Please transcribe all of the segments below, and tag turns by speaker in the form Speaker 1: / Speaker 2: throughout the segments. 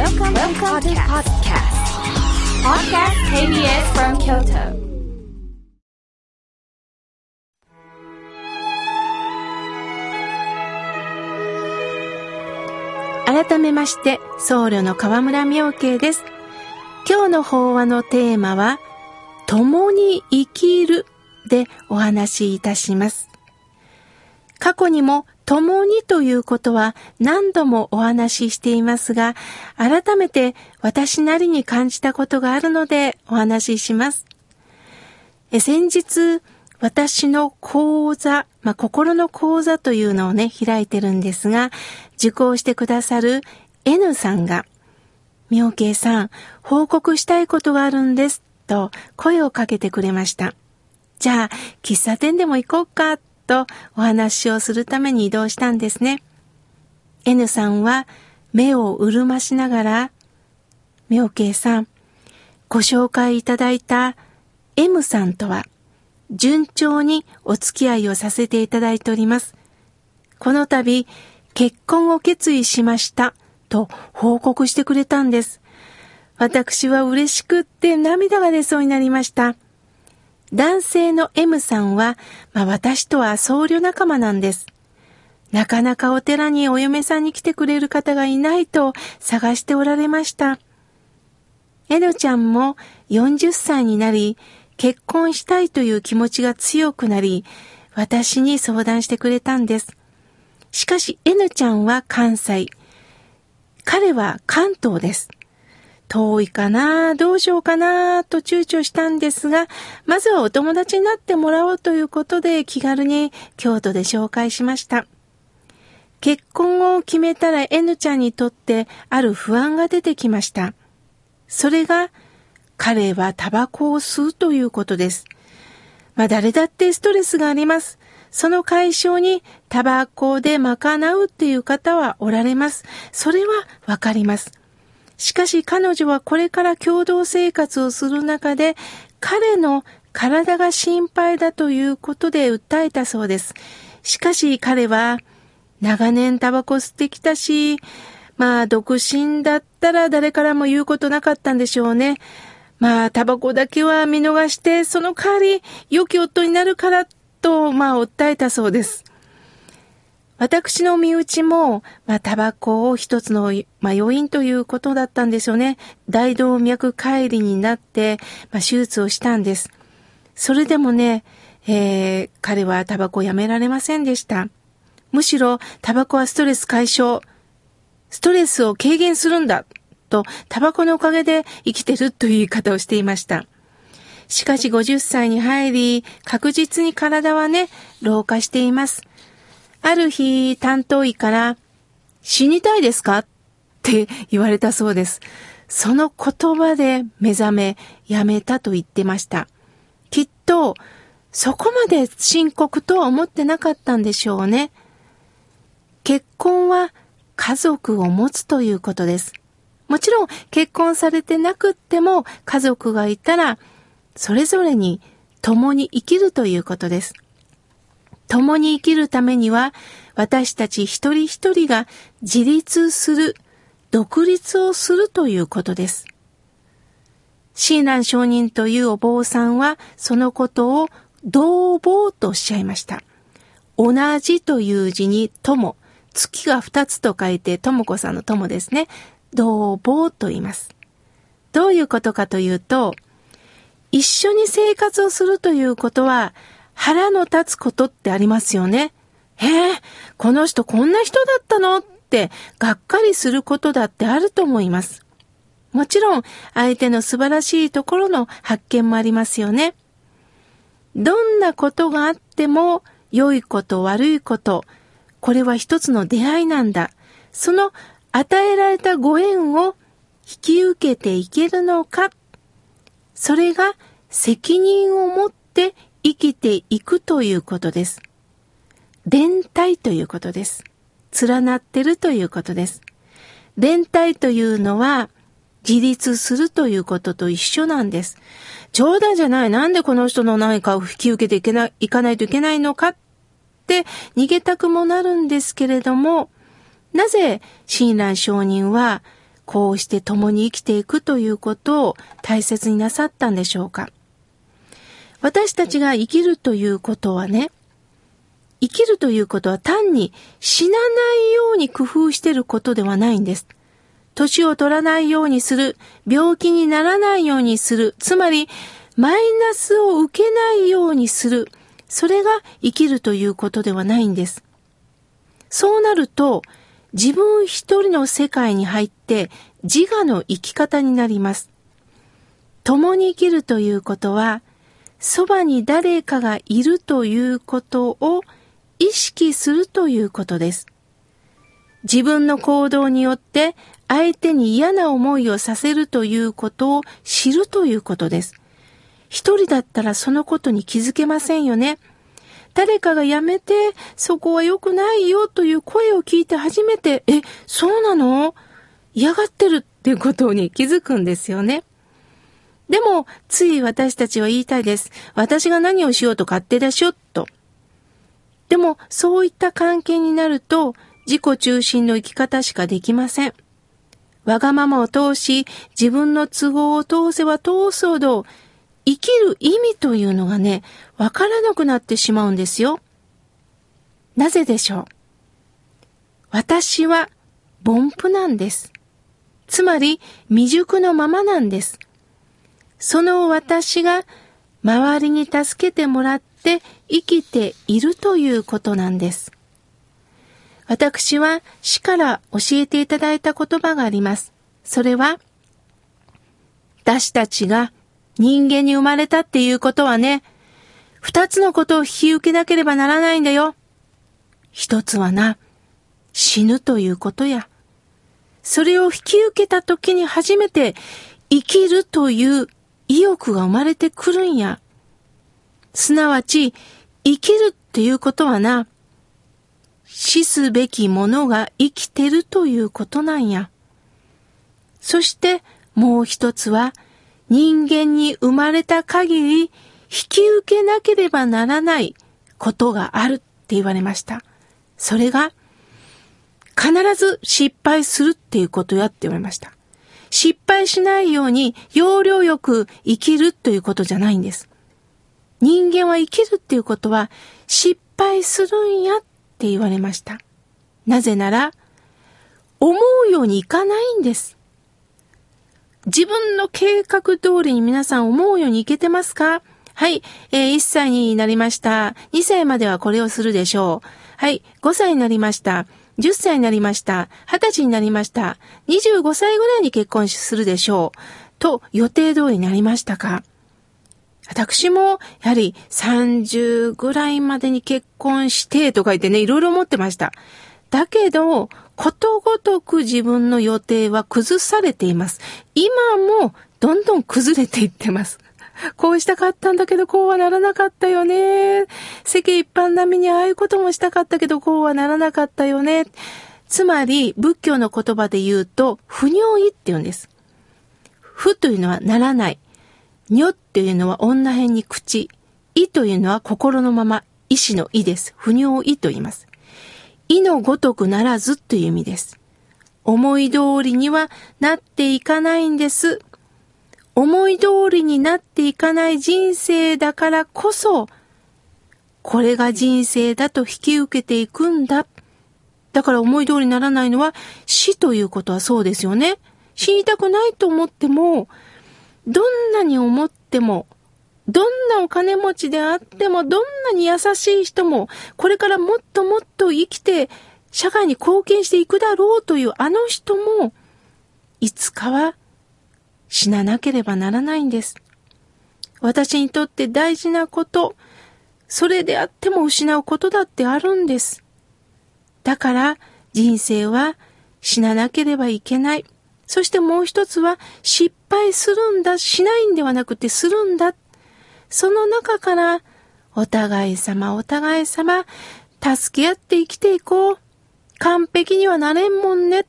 Speaker 1: Welcome, Welcome to podcast. Podcast KBS from Kyoto.
Speaker 2: 改めまして、僧侶の河村明慶です。今日の法話のテーマは、共に生きるでお話しいたします。過去にも共にということは何度もお話ししていますが、改めて私なりに感じたことがあるのでお話しします。え先日、私の講座、まあ、心の講座というのをね、開いてるんですが、受講してくださる N さんが、妙慶さん、報告したいことがあるんです、と声をかけてくれました。じゃあ、喫茶店でも行こうか、とお話をするために移動したんですね。N さんは目を潤ましながら、妙慶さん、ご紹介いただいた M さんとは、順調にお付き合いをさせていただいております。この度、結婚を決意しました、と報告してくれたんです。私は嬉しくって涙が出そうになりました。男性の M さんは、まあ、私とは僧侶仲間なんです。なかなかお寺にお嫁さんに来てくれる方がいないと探しておられました。N ちゃんも40歳になり、結婚したいという気持ちが強くなり、私に相談してくれたんです。しかし N ちゃんは関西。彼は関東です。遠いかなどうしようかなと躊躇したんですが、まずはお友達になってもらおうということで気軽に京都で紹介しました。結婚を決めたら N ちゃんにとってある不安が出てきました。それが、彼はタバコを吸うということです。まあ誰だってストレスがあります。その解消にタバコで賄うっていう方はおられます。それはわかります。しかし彼女はこれから共同生活をする中で、彼の体が心配だということで訴えたそうです。しかし彼は、長年タバコ吸ってきたし、まあ独身だったら誰からも言うことなかったんでしょうね。まあタバコだけは見逃して、その代わり良き夫になるからと、まあ訴えたそうです。私の身内も、まあ、タバコを一つの、まあ、要因ということだったんですよね。大動脈解離になって、まあ、手術をしたんです。それでもね、えー、彼はタバコをやめられませんでした。むしろ、タバコはストレス解消。ストレスを軽減するんだ。と、タバコのおかげで生きてるという言い方をしていました。しかし50歳に入り、確実に体はね、老化しています。ある日、担当医から、死にたいですかって言われたそうです。その言葉で目覚め、やめたと言ってました。きっと、そこまで深刻とは思ってなかったんでしょうね。結婚は家族を持つということです。もちろん結婚されてなくっても家族がいたら、それぞれに共に生きるということです。共に生きるためには、私たち一人一人が自立する、独立をするということです。親鸞上人というお坊さんは、そのことを同坊とおっしゃいました。同じという字に友、月が二つと書いて、とも子さんの友ですね。同坊と言います。どういうことかというと、一緒に生活をするということは、腹の立つことってありますよね。へえ、この人こんな人だったのってがっかりすることだってあると思います。もちろん相手の素晴らしいところの発見もありますよね。どんなことがあっても良いこと悪いこと、これは一つの出会いなんだ。その与えられたご縁を引き受けていけるのか。それが責任を持って生きていくということです。連帯ということです。連なってるということです。連帯というのは自立するということと一緒なんです。冗談じゃない。なんでこの人の何かを引き受けていけない、いかないといけないのかって逃げたくもなるんですけれども、なぜ親鸞上人はこうして共に生きていくということを大切になさったんでしょうか私たちが生きるということはね、生きるということは単に死なないように工夫してることではないんです。年を取らないようにする、病気にならないようにする、つまりマイナスを受けないようにする、それが生きるということではないんです。そうなると、自分一人の世界に入って自我の生き方になります。共に生きるということは、そばに誰かがいるということを意識するということです。自分の行動によって相手に嫌な思いをさせるということを知るということです。一人だったらそのことに気づけませんよね。誰かがやめて、そこは良くないよという声を聞いて初めて、え、そうなの？嫌がってるっていうことに気づくんですよね。でも、つい私たちは言いたいです。私が何をしようと勝手でしょ、と。でも、そういった関係になると、自己中心の生き方しかできません。わがままを通し、自分の都合を通せば通すほど、生きる意味というのがね、わからなくなってしまうんですよ。なぜでしょう？私は凡夫なんです。つまり未熟のままなんです。その私が周りに助けてもらって生きているということなんです。私は死から教えていただいた言葉があります。それは、私たちが人間に生まれたっていうことはね、二つのことを引き受けなければならないんだよ。一つはな、死ぬということや。それを引き受けた時に初めて生きるという意欲が生まれてくるんや。すなわち、生きるっていうことはな、死すべきものが生きてるということなんや。そしてもう一つは、人間に生まれた限り引き受けなければならないことがあるって言われました。それが、必ず失敗するっていうことやって言われました。失敗しないように要領よく生きるということじゃないんです。人間は生きるっていうことは失敗するんやって言われました。なぜなら、思うようにいかないんです。自分の計画通りに皆さん思うようにいけてますか？はい、えー、1歳になりました。2歳まではこれをするでしょう。はい、5歳になりました。10歳になりました。20歳になりました。25歳ぐらいに結婚するでしょう。と予定通りになりましたか私も、やはり30ぐらいまでに結婚してとか言ってね、いろいろ思ってました。だけど、ことごとく自分の予定は崩されています。今もどんどん崩れていってます。こうしたかったんだけど、こうはならなかったよね。世間一般並みにああいうこともしたかったけど、こうはならなかったよね。つまり、仏教の言葉で言うと、不尿意って言うんです。不というのはならない。女っていうのは女編に口。意というのは心のまま、意志の意です。不尿意と言います。意のごとくならずという意味です。思い通りにはなっていかないんです。思い通りになっていかない人生だからこそ、これが人生だと引き受けていくんだ。だから思い通りにならないのは死ということはそうですよね。死にたくないと思っても、どんなに思ってもどんなお金持ちであっても、どんなに優しい人も、これからもっともっと生きて、社会に貢献していくだろうというあの人も、いつかは死ななければならないんです。私にとって大事なこと、それであっても失うことだってあるんです。だから人生は死ななければいけない。そしてもう一つは失敗するんだ、しないんではなくてするんだ。その中からお互い様お互い様助け合って生きていこう。完璧にはなれんもんね。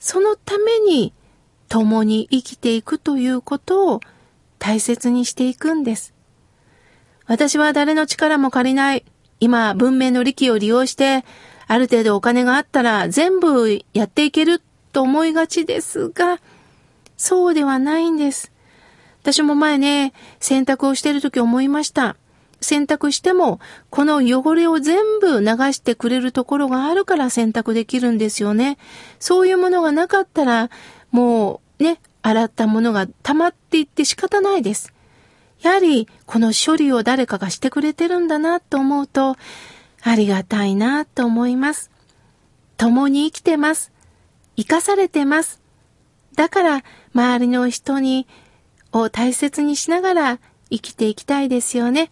Speaker 2: そのために共に生きていくということを大切にしていくんです。私は誰の力も借りない。今、文明の利器を利用して、ある程度お金があったら全部やっていけると思いがちですが、そうではないんです。私も前ね、洗濯をしている時思いました。洗濯しても、この汚れを全部流してくれるところがあるから洗濯できるんですよね。そういうものがなかったら、もうね、洗ったものが溜まっていって仕方ないです。やはり、この処理を誰かがしてくれてるんだなと思うと、ありがたいなと思います。共に生きてます。生かされてます。だから、周りの人に、を大切にしながら生きていきたいですよね。